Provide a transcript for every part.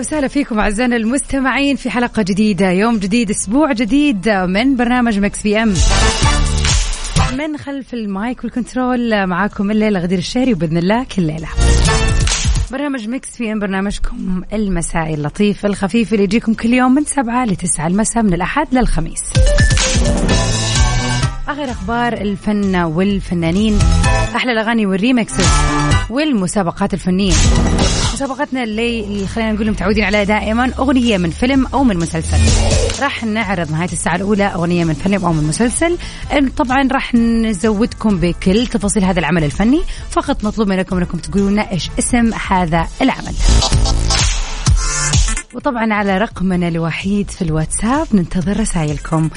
وسهلا فيكم أعزائنا المستمعين في حلقة جديدة يوم جديد أسبوع جديد من برنامج Mix PM. من خلف ال mic وال control معاكم الليلة غدير الشهري وبإذن الله كل ليلة. برنامج Mix PM برنامجكم المسائي اللطيف الخفيف اللي يجيكم كل يوم من سبعة لتسعة المساء من الأحد للخميس. آخر أخبار الفن والفنانين أحلى الأغاني وال remixes والمسابقات الفنية. مسابقتنا اللي خلينا نقول متعودين عليها دائما أغنية من فيلم أو من مسلسل. راح نعرض نهاية الساعة الأولى أغنية من فيلم أو من مسلسل. طبعا راح نزودكم بكل تفاصيل هذا العمل الفني. فقط مطلوب منكم أنكم تقولوا لنا إيش اسم هذا العمل. وطبعا على رقمنا الوحيد في الواتساب ننتظر رسائلكم.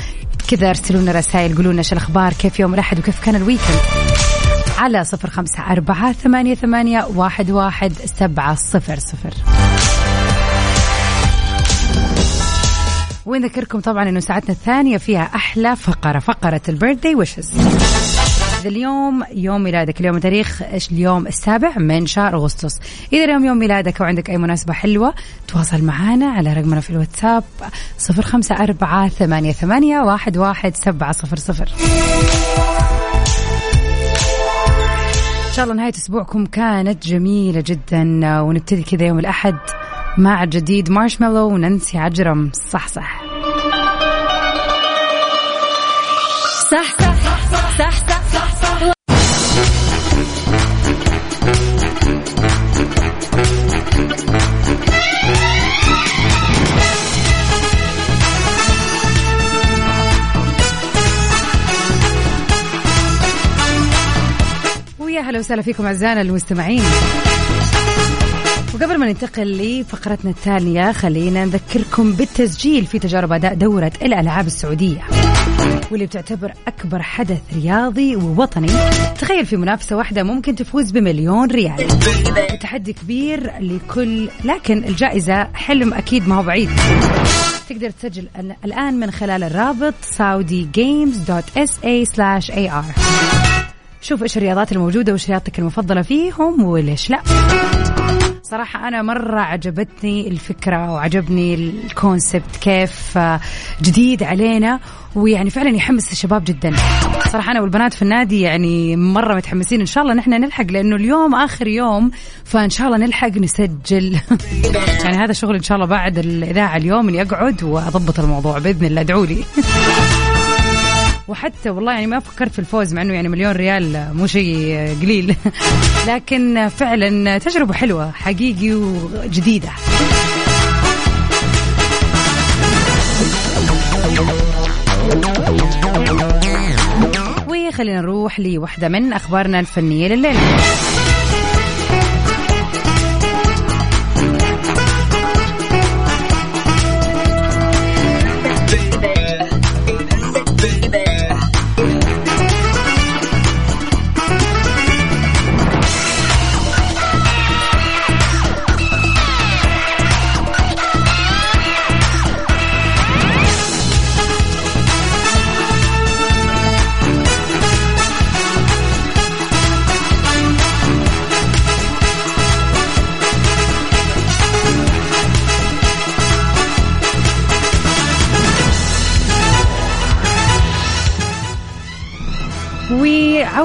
كذا ارسلوا لنا رسائل قولوا لنا إيش الأخبار كيف يوم الأحد وكيف كان الويكند. على صفر خمسة أربعة ثمانية, ثمانية واحد, واحد سبعة صفر صفر. ونذكركم طبعا إنه ساعتنا الثانية فيها أحلى فقرة فقرة البيرثدي ويشز. اليوم يوم ميلادك. اليوم تاريخ إيش؟ اليوم السابع من شهر أغسطس. إذا اليوم يوم ميلادك وعندك أي مناسبة حلوة تواصل معنا على رقمنا في الواتساب صفر خمسة أربعة ثمانية, ثمانية واحد, واحد سبعة صفر صفر. إن شاء الله نهاية أسبوعكم كانت جميلة جدا ونبتدي كذا يوم الأحد مع جديد مارشميلو وننسي عجرم. صح صح صح. صح. وسهلا فيكم أعزائنا المستمعين. وقبل ما ننتقل لفقرتنا التالية خلينا نذكركم بالتسجيل في تجارب أداء دورة الألعاب السعودية واللي بتعتبر أكبر حدث رياضي ووطني. تخيل في منافسة واحدة ممكن تفوز بمليون ريال. تحدي كبير لكل لكن الجائزة حلم أكيد ما هو بعيد. تقدر تسجل الآن من خلال الرابط saudigames.sa/ar شوف إيش الرياضات الموجودة وإيش رياضتك المفضلة فيهم وليش لا. صراحة أنا مرة عجبتني الفكرة وعجبني الكونسبت كيف جديد علينا ويعني فعلا يحمس الشباب جدا. صراحة أنا والبنات في النادي يعني مرة متحمسين. إن شاء الله نحن نلحق لأنه اليوم آخر يوم فإن شاء الله نلحق نسجل. يعني هذا شغل إن شاء الله بعد الإذاعة اليوم إني أقعد وأضبط الموضوع بإذن الله. ادعوا لي. وحتى والله يعني ما فكرت في الفوز مع إنه يعني مليون ريال مو شيء قليل. لكن فعلا تجربة حلوة حقيقي وجديدة. وخلينا نروح لوحدة من أخبارنا الفنية لليلة.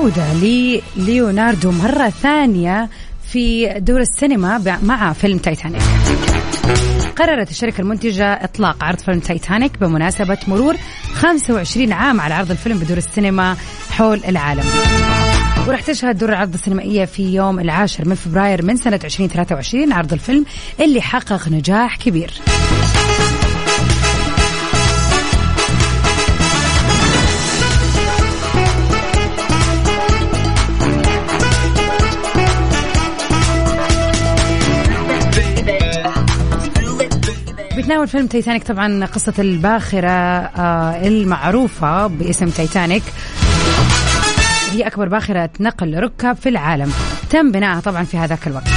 وعودة لليوناردو مرة ثانية في دور السينما مع فيلم تايتانيك. قررت الشركة المنتجة إطلاق عرض فيلم تايتانيك بمناسبة مرور 25 عام على عرض الفيلم بدور السينما حول العالم. وراح تشهد دور العرض السينمائية في يوم العاشر من فبراير من سنة 2023 عرض الفيلم اللي حقق نجاح كبير. بيتناول فيلم تايتانيك. طبعا قصة الباخرة آه، المعروفة باسم تايتانيك. هي أكبر باخرة نقل ركاب في العالم. تم بنائها طبعا في هذاك الوقت.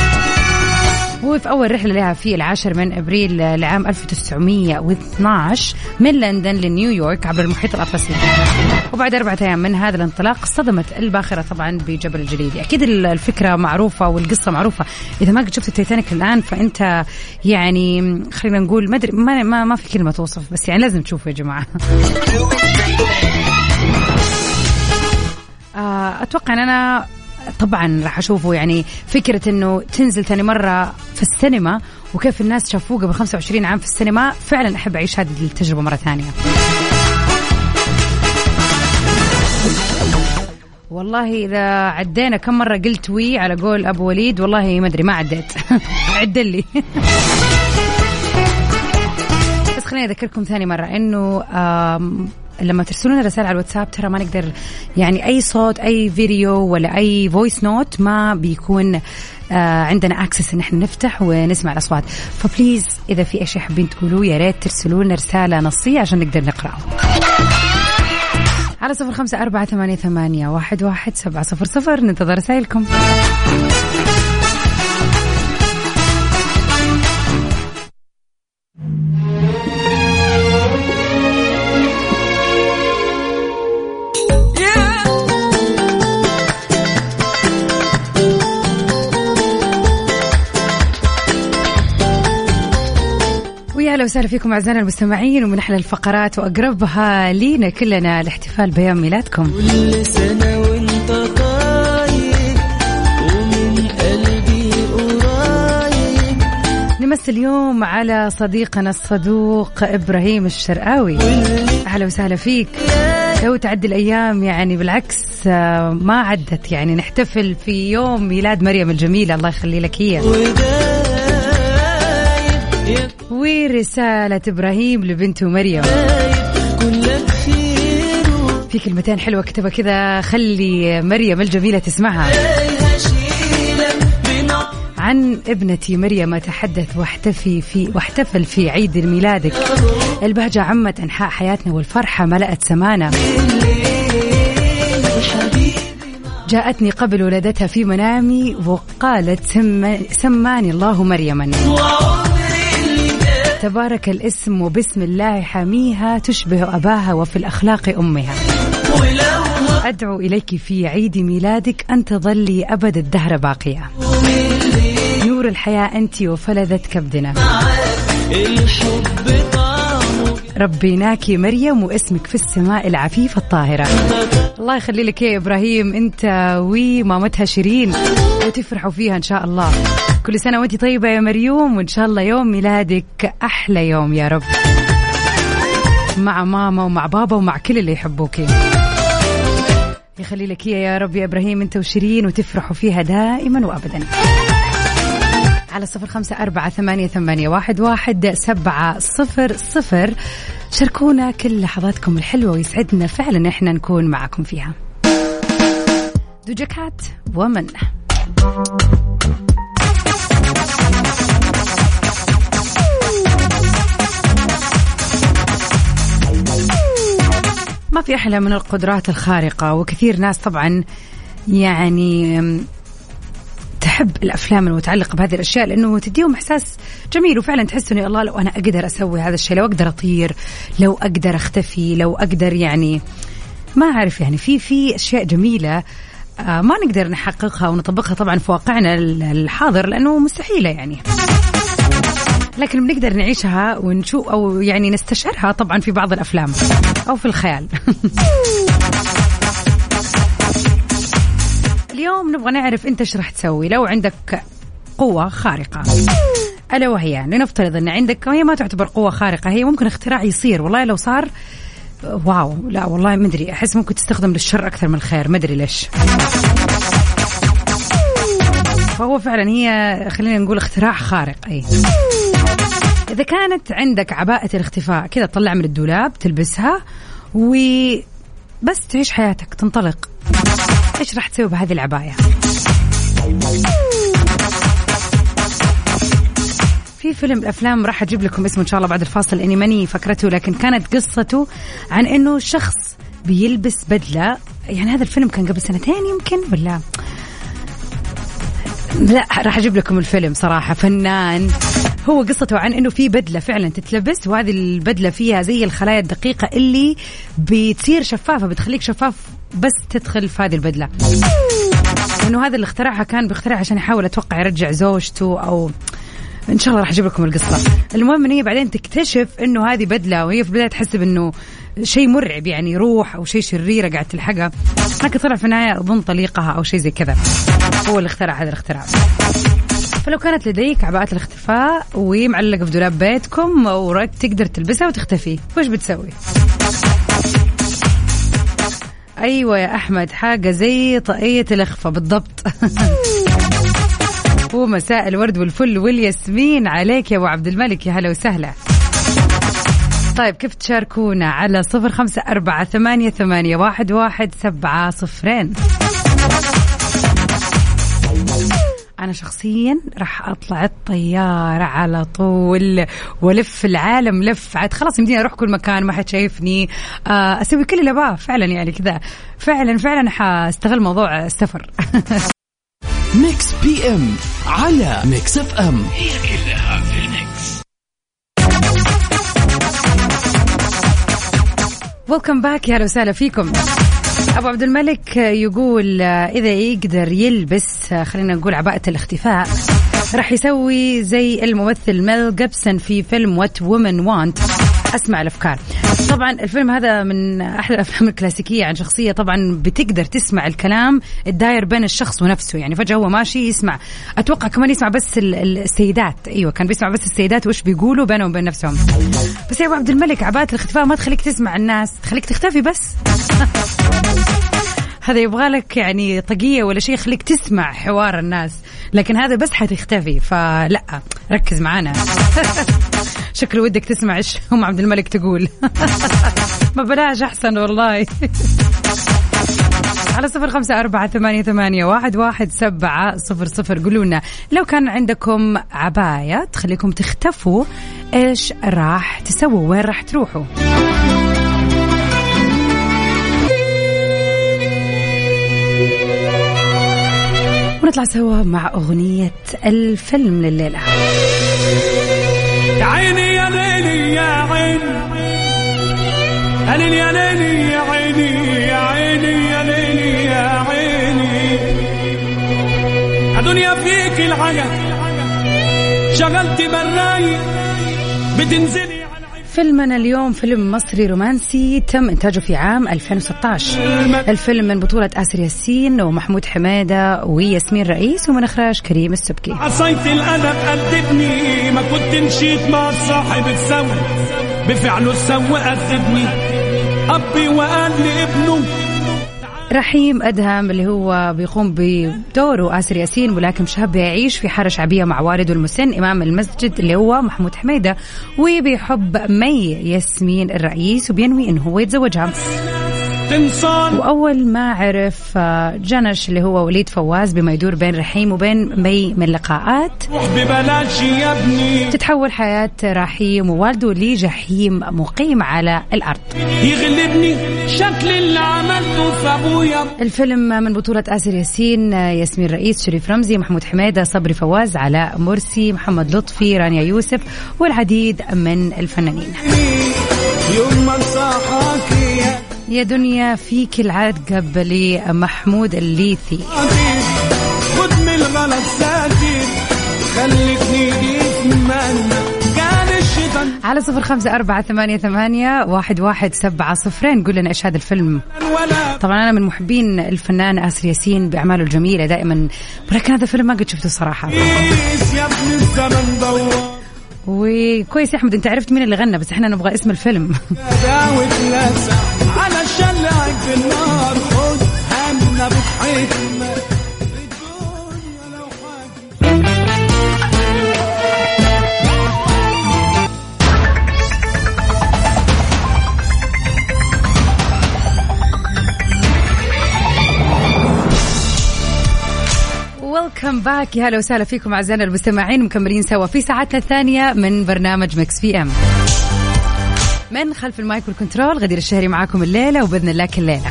وفي أول رحلة لها في العاشر من أبريل لعام 1912 من لندن لنيويورك عبر المحيط الأطلسي. وبعد أربعة أيام من هذا الانطلاق صدمت الباخرة طبعا بجبل الجليدي أكيد الفكرة معروفة والقصة معروفة. إذا ما قد شفت التيتانيك الآن فأنت يعني خلينا نقول ما أدري ما, ما, ما في كلمة توصف بس يعني لازم تشوفه يا جماعة. آه، أتوقع إن أنا طبعا راح أشوفه يعني فكرة إنه تنزل ثاني مرة في السينما وكيف الناس شافوه قبل 25 عام في السينما فعلا أحب أعيش هذه التجربة مرة ثانية. والله إذا عدينا كم مرة قلت وي على قول أبو وليد والله ما أدري ما عديت. عد لي. بس خليني أذكركم ثاني مرة إنه لما ترسلون رسائل على الواتساب ترى ما نقدر يعني أي صوت أي فيديو ولا أي voice note ما بيكون آه عندنا access إن إحنا نفتح ونسمع الأصوات. ف please إذا في أي شيء حابين تقولوه يا ريت ترسلوا لنا رسالة نصية عشان نقدر نقرأه. على صفر خمسة أربعة ثمانية, ثمانية واحد, واحد سبعة صفر صفر ننتظر رسائلكم. أهلا وسهلا فيكم أعزائنا المستمعين ومن أحلى الفقرات وأقربها لينا كلنا الاحتفال بيوم ميلادكم. كل سنة وأنت طيب ومن قلبي قريب نمثل اليوم على صديقنا الصدوق إبراهيم الشرقاوي. أهلا وسهلا فيك. لو تعدي الأيام يعني بالعكس آه، ما عدت يعني. نحتفل في يوم ميلاد مريم الجميلة الله يخلي لك هي. ورسالة إبراهيم لبنته مريم. في كلمتين حلوة كتبها كذا خلي مريم الجميلة تسمعها. عن ابنتي مريم أتحدث واحتفي في واحتفل في عيد ميلادك. البهجة عمت أنحاء حياتنا والفرحة ملأت سمانا. جاءتني قبل ولادتها في منامي وقالت سم... سماني الله مريما. تبارك الاسم وبسم الله حاميها تشبه أباها وفي الأخلاق أمها. أدعو إليك في عيد ميلادك أن تظلي أبد الدهر باقية. نور الحياة أنت وفلذة كبدنا. الحب ربيناك مريم واسمك في السماء العفيفة الطاهرة. الله يخلي لك يا إبراهيم أنت ومامتها شيرين وتفرحوا فيها إن شاء الله. كل سنة وأنت طيبة يا مريوم وإن شاء الله يوم ميلادك أحلى يوم يا رب. مع ماما ومع بابا ومع كل اللي يحبوكي يخلي لك يا رب يا إبراهيم أنت وشيرين وتفرحوا فيها دائما وأبدا. على صفر خمسة أربعة ثمانية, ثمانية واحد, واحد سبعة صفر صفر. شاركونا كل لحظاتكم الحلوة ويسعدنا فعلا إحنا نكون معكم فيها. دوجاكات ومن ما في أحلى من القدرات الخارقة وكثير ناس طبعا يعني تحب الأفلام المتعلقة بهذه الأشياء لأنه تديهم إحساس جميل وفعلا تحس إنه الله لو أنا أقدر أسوي هذا الشيء لو أقدر أطير لو أقدر أختفي لو أقدر يعني ما أعرف يعني في في أشياء جميلة آه، ما نقدر نحققها ونطبقها طبعا في واقعنا الحاضر لأنه مستحيلة يعني. لكن بنقدر نعيشها ونشوف أو يعني نستشعرها طبعا في بعض الأفلام أو في الخيال. اليوم نبغى نعرف انت إيش راح تسوي لو عندك قوة خارقة. ألا وهي لنفترض إن عندك وهي ما تعتبر قوة خارقة هي ممكن اختراع يصير. والله لو صار واو لا والله ما أدري أحس ممكن تستخدم للشر أكثر من الخير ما أدري ليش. فهو فعلا هي خلينا نقول اختراع خارق اي إذا كانت عندك عباءة الاختفاء كذا تطلع من الدولاب تلبسها وبس تعيش حياتك تنطلق. إيش راح تسوي بهذه العباية؟ في فيلم الأفلام راح أجيب لكم اسمه إن شاء الله بعد الفاصل لاني ماني فكرته لكن كانت قصته عن إنه شخص بيلبس بدلة. يعني هذا الفيلم كان قبل سنتين يمكن ولا؟ لا راح أجيب لكم الفيلم صراحة فنان. هو قصته عن إنه في بدلة فعلا تتلبس وهذه البدلة فيها زي الخلايا الدقيقة اللي بتصير شفافة بتخليك شفاف بس تدخل في هذه البدلة. انه هذا اللي اخترعها كان بيخترعها عشان يحاول أتوقع يرجع زوجته أو إن شاء الله راح أجيب لكم القصة. المهم إن هي بعدين تكتشف إنه هذه بدلة وهي في البداية تحسب انه شيء مرعب يعني روح أو شيء شريرة قاعد تلحقها. لكن طلع في النهاية أظن طليقها أو شيء زي كذا. هو اللي اخترع هذا الاختراع. فلو كانت لديك عباءة الاختفاء ومعلقة في دولاب بيتكم وراك تقدر تلبسها وتختفي. وش بتسوي؟ أيوه يا أحمد حاجة زي طاقية الإخفاء بالضبط. ومساء الورد والفل والياسمين عليك يا أبو عبد الملك يا هلا وسهلا. طيب كيف تشاركونا على صفر خمسة أربعة ثمانية, ثمانية واحد, واحد سبعة صفرين؟ أنا شخصيا راح أطلع الطيارة على طول ولف العالم لف عاد خلاص يمديني أروح كل مكان ما حد شايفني. آه، أسوي كل اللي أبغاه. فعلا يعني كذا. فعلا فعلا حأستغل موضوع السفر. Mix PM على Mix FM Welcome back يا أهلا وسهلا فيكم. أبو عبد الملك يقول آه، إذا يقدر يلبس آه، خلينا نقول عباءة الاختفاء راح يسوي زي الممثل ميل جيبسون في فيلم What Women Want أسمع الأفكار. طبعا الفيلم هذا من أحلى الأفلام الكلاسيكية عن شخصية. طبعا بتقدر تسمع الكلام الداير بين الشخص ونفسه. يعني فجأة هو ماشي يسمع. أتوقع كمان يسمع بس ال- ال- السيدات. أيوه كان بيسمع بس السيدات وش بيقولوا بينهم وبين نفسهم. بس يا أبو عبد الملك عباءه الاختفاء ما تخليك تسمع الناس تخليك تختفي بس. هذا يبغى لك يعني طاقية ولا شيء يخليك تسمع حوار الناس. لكن هذا بس حتختفي. فلا ركز معانا. شكله ودك تسمع إيش أم عبد الملك تقول. ما بلاش أحسن والله. على صفر خمسة أربعة ثمانية, ثمانية واحد, واحد سبعة صفر صفر. قولوا لنا لو كان عندكم عباية تخليكم تختفوا إيش راح تسووا؟ وين راح تروحوا؟ ونطلع سوا مع أغنية الفيلم لليلة. يا عيني يا ليلي يا عيني يا ليلي يا ليلي يا عيني يا عيني يا ليلي يا عيني. يا دنيا فيك العجب شغلت براي بتنزلي. فيلمنا اليوم فيلم مصري رومانسي تم إنتاجه في عام 2016 الفيلم من بطولة آسر ياسين ومحمود حميدة وياسمين رئيس ومن إخراج كريم السبكي. عصيت الأدب قدبني ما كنت مشيت مع صاحب السوي بفعله السوي أدبني أبي وقال لابنه رحيم أدهم اللي هو بيقوم بدوره آسر ياسين ولكن شاب يعيش في حارة شعبية مع والده المسن إمام المسجد اللي هو محمود حميدة وبيحب مي ياسمين الرئيس وبينوي إنه هو يتزوجها. وأول ما عرف آه، جنش اللي هو وليد فواز بما يدور بين رحيم وبين مي من لقاءات. ببلاش يا ابني. تتحول حياة رحيم ووالده لجحيم مقيم على الأرض. يغلبني شكل اللي عملته في أبويا. الفيلم من بطولة آسر ياسين ياسمين رئيس شريف رمزي محمود حميدة صبري فواز علاء مرسي محمد لطفي رانيا يوسف والعديد من الفنانين. يوم ما انصحك يا يا دنيا فيك العقب لمحمود الليثي. خد من الغلط منا كان الشيطان على صفر خمسة أربعة ثمانية ثمانية واحد واحد سبعة صفرين. قول لنا إيش هذا الفيلم. طبعا أنا من محبين الفنان آسر ياسين بأعماله الجميلة دائما. ولكن هذا الفيلم ما قد شفته صراحة. وكويس يا أحمد أنت عرفت مين اللي غنى بس إحنا نبغى اسم الفيلم. النار خد Welcome back يا هلا وسهلا فيكم أعزائنا المستمعين مكملين سوا في ساعتنا الثانية من برنامج Mix PM من خلف ال mic وال control غدير الشهري معاكم الليلة وبإذن الله كل ليلة.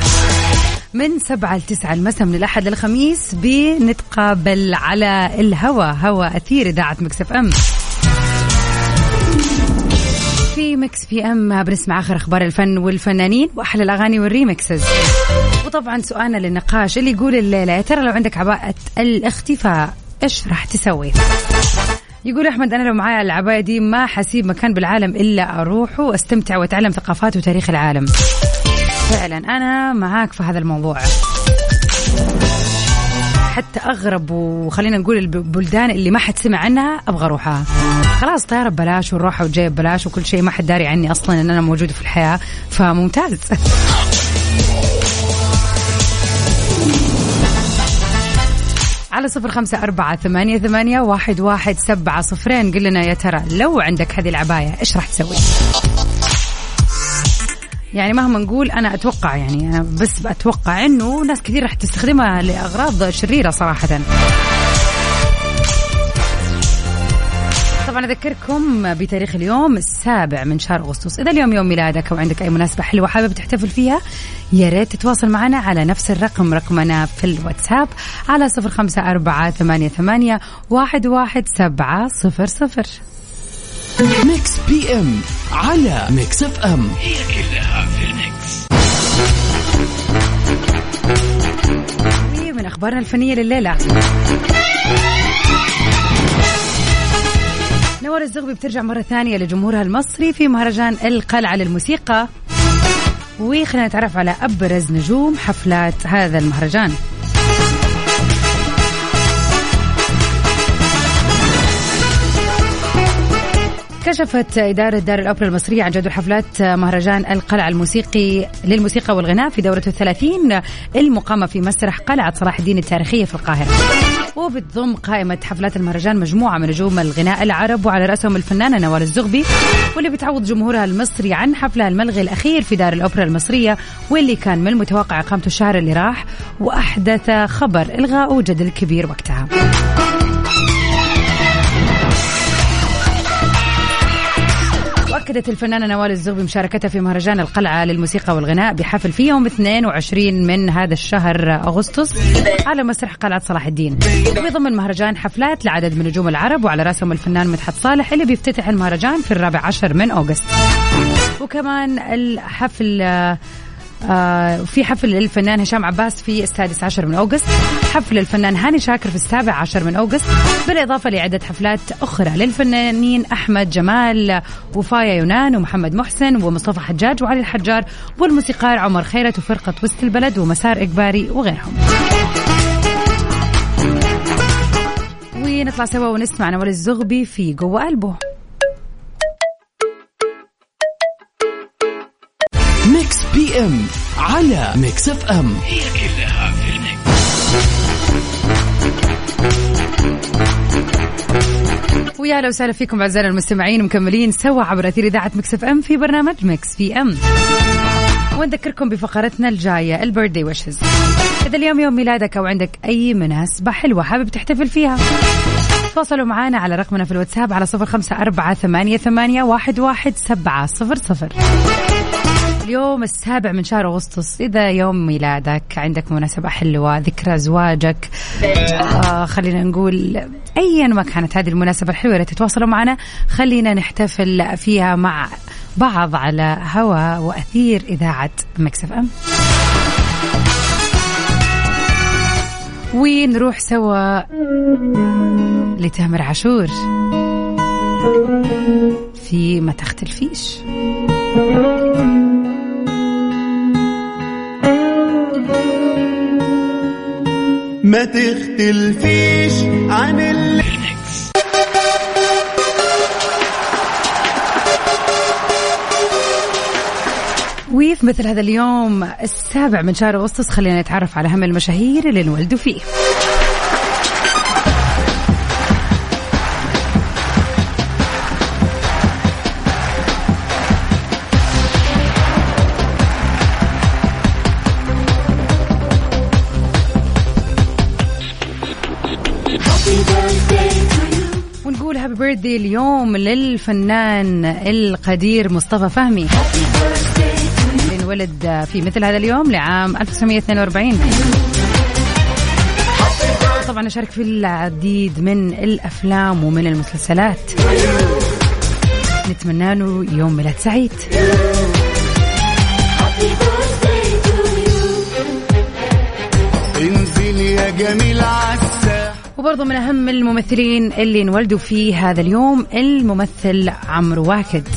من سبعة لتسعة المساء من الأحد للخميس بنتقابل على الهوا هوا أثير إذاعة Mix FM في Mix PM بنسمع آخر أخبار الفن والفنانين وأحلى الأغاني وال remixes وطبعا سؤالنا للنقاش اللي يقول الليلة يا ترى لو عندك عباءة الاختفاء إيش راح تسوي؟ يقول أحمد أنا لو معايا العباية دي ما حسيب مكان بالعالم إلا أروح وأستمتع وأتعلم ثقافات وتاريخ العالم. فعلا أنا معاك في هذا الموضوع. حتى أغرب وخلينا نقول البلدان اللي ما حد سمع عنها أبغى أروحها. خلاص طيارة ببلاش والروحه والجايه ببلاش وكل شيء ما حد داري عني أصلا إن أنا موجودة في الحياة. فممتاز. على صفر خمسة أربعة ثمانية, ثمانية واحد, واحد سبعة صفرين قل لنا يا ترى لو عندك هذه العباية إيش راح تسوي؟ يعني مهما نقول أنا أتوقع يعني أنا بس أتوقع إنه ناس كثير راح تستخدمها لأغراض شريرة صراحة. طبعا أذكركم بتاريخ اليوم السابع من شهر أغسطس. إذا اليوم يوم ميلادك أو عندك أي مناسبة حلوة حابب تحتفل فيها يا ريت تتواصل معنا على نفس الرقم رقمنا في الواتساب على صفر خمسة أربعة ثمانية ثمانية واحد واحد سبعة صفر صفر. Mix PM على Mix FM. من أخبارنا الفنية لليلة. نوال الزغبي بترجع مرة ثانية لجمهورها المصري في مهرجان القلعة للموسيقى. وخلينا نتعرف على أبرز نجوم حفلات هذا المهرجان. كشفت إدارة دار الأوبرا المصرية عن جدول حفلات مهرجان القلعة الموسيقي للموسيقى والغناء في دورته الثلاثين المقامة في مسرح قلعة صلاح الدين التاريخية في القاهرة. وبتضم قائمة حفلات المهرجان مجموعة من نجوم الغناء العرب وعلى رأسهم الفنانة نوال الزغبي واللي بتعوض جمهورها المصري عن حفلها الملغي الأخير في دار الأوبرا المصرية واللي كان من المتوقع إقامته الشهر اللي راح وأحدث خبر إلغاء جدل كبير وقتها. أكدت الفنانة نوال الزغبي مشاركتها في مهرجان القلعة للموسيقى والغناء بحفل في يوم 22 من هذا الشهر أغسطس على مسرح قلعة صلاح الدين. ويضم المهرجان حفلات لعدد من نجوم العرب وعلى رأسهم الفنان مدحت صالح اللي بيفتتح المهرجان في الرابع عشر من أغسطس. وكمان الحفل في حفل للفنان هشام عباس في السادس عشر من أوغست. حفل الفنان هاني شاكر في السابع عشر من أوغست. بالإضافة لعدة حفلات أخرى للفنانين أحمد جمال وفايا يونان ومحمد محسن ومصطفى حجاج وعلي الحجار والموسيقار عمر خيرت وفرقة وسط البلد ومسار إجباري وغيرهم. ونطلع سوا ونسمع نوال الزغبي في جوا قلبه M على Mix FM. ويا أهلا وسهلا فيكم أعزائنا المستمعين مكملين سوا عبر أثير إذاعة Mix FM في برنامج Mix PM. ونذكركم بفقرتنا الجاية ال birthday wishes. إذا اليوم يوم ميلادك أو عندك أي مناسبة حلوة حابب تحتفل فيها تواصلوا معنا على رقمنا في الواتساب على صفر خمسة أربعة ثمانية, ثمانية واحد, واحد سبعة صفر صفر. اليوم السابع من شهر أغسطس. إذا يوم ميلادك عندك مناسبة حلوة ذكرى زواجك آه خلينا نقول أيا ما كانت هذه المناسبة الحلوة اللي تتواصلوا معنا خلينا نحتفل فيها مع بعض على هوا وأثير إذاعة مكسف أم. ونروح سوا؟ لتامر عاشور. في ما تختلفيش ما تختلفيش عن اللي وفي مثل هذا اليوم السابع من شهر أغسطس خلينا نتعرف على أهم المشاهير اللي انولدوا فيه. بيرثدي اليوم للفنان القدير مصطفى فهمي. انولد في مثل هذا اليوم لعام 1942 طبعا شارك في العديد من الأفلام ومن المسلسلات. نتمنى له يوم ميلاد سعيد. وبرضه من أهم الممثلين اللي انولدوا في هذا اليوم الممثل عمرو واكد.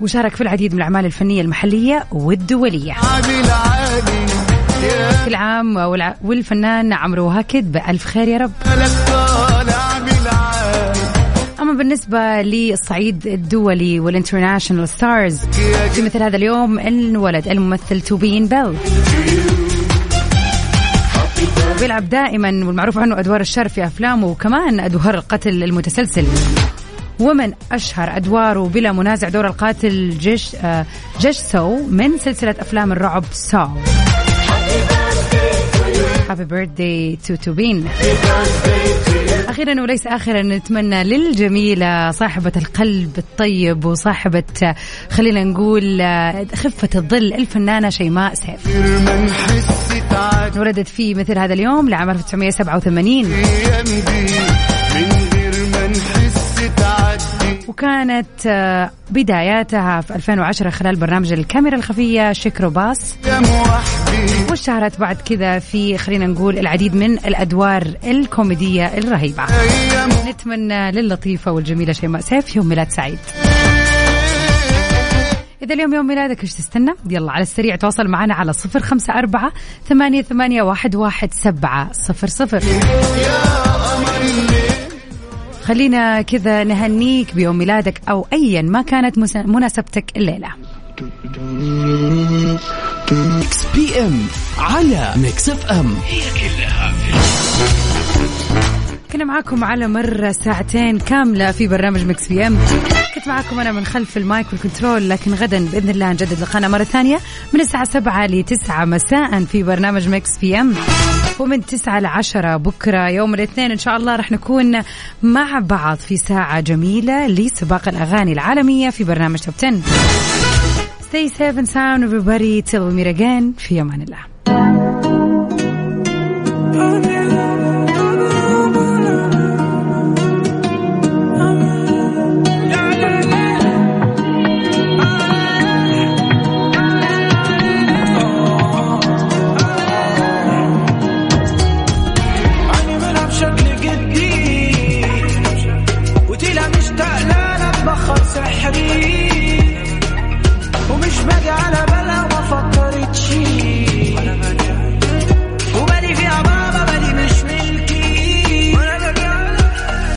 وشارك في العديد من والدوليه عادل عادي يا كل عام والفنان عمرو واكد بألف خير يا رب. أما بالنسبة للصعيد الدولي وال international stars في مثل هذا اليوم انولد الممثل توبين بيل. بيلعب دائما والمعروف عنه أدوار الشر في أفلامه وكمان أدوار القتل المتسلسل. ومن أشهر أدواره بلا منازع دور القاتل جيش آه، جيشسو من سلسلة أفلام الرعب Saw happy birthday to توبين أخيرا وليس آخرا نتمنى للجميلة صاحبة القلب الطيب وصاحبة خلينا نقول آه، خفة الظل الفنانة شيماء سيف. ولدت في مثل هذا اليوم لعام 1987 الأيام دي من غير ما نحس تعدي وكانت آه، بداياتها في 2010 خلال برنامج الكاميرا الخفية شكرو باس واشتهرت بعد كذا في خلينا نقول العديد من الأدوار الكوميدية الرهيبة. نتمنى للطيفة والجميلة شيماء سيف يوم ميلاد سعيد. إذا اليوم يوم ميلادك إيش تستنى؟ يلا على السريع تواصل معنا على صفر خمسة أربعة ثمانية, ثمانية واحد, واحد سبعة صفر صفر. خلينا كذا نهنيك بيوم ميلادك أو أيا ما كانت مس- مناسبتك الليلة. Mix PM على Mix FM كنا معاكم على مر ساعتين كاملة في برنامج Mix PM. كنت معاكم أنا من خلف ال mic وال control لكن غدا بإذن الله نجدد لقانا مرة ثانية من الساعة سبعة لتسعة مساء في برنامج Mix PM. ومن تسعة لعشرة بكرة يوم الاثنين إن شاء الله رح نكون مع بعض في ساعة جميلة لسباق الأغاني العالمية في برنامج Top 10 Stay safe and sound everybody. Till we meet again. في أمان الله.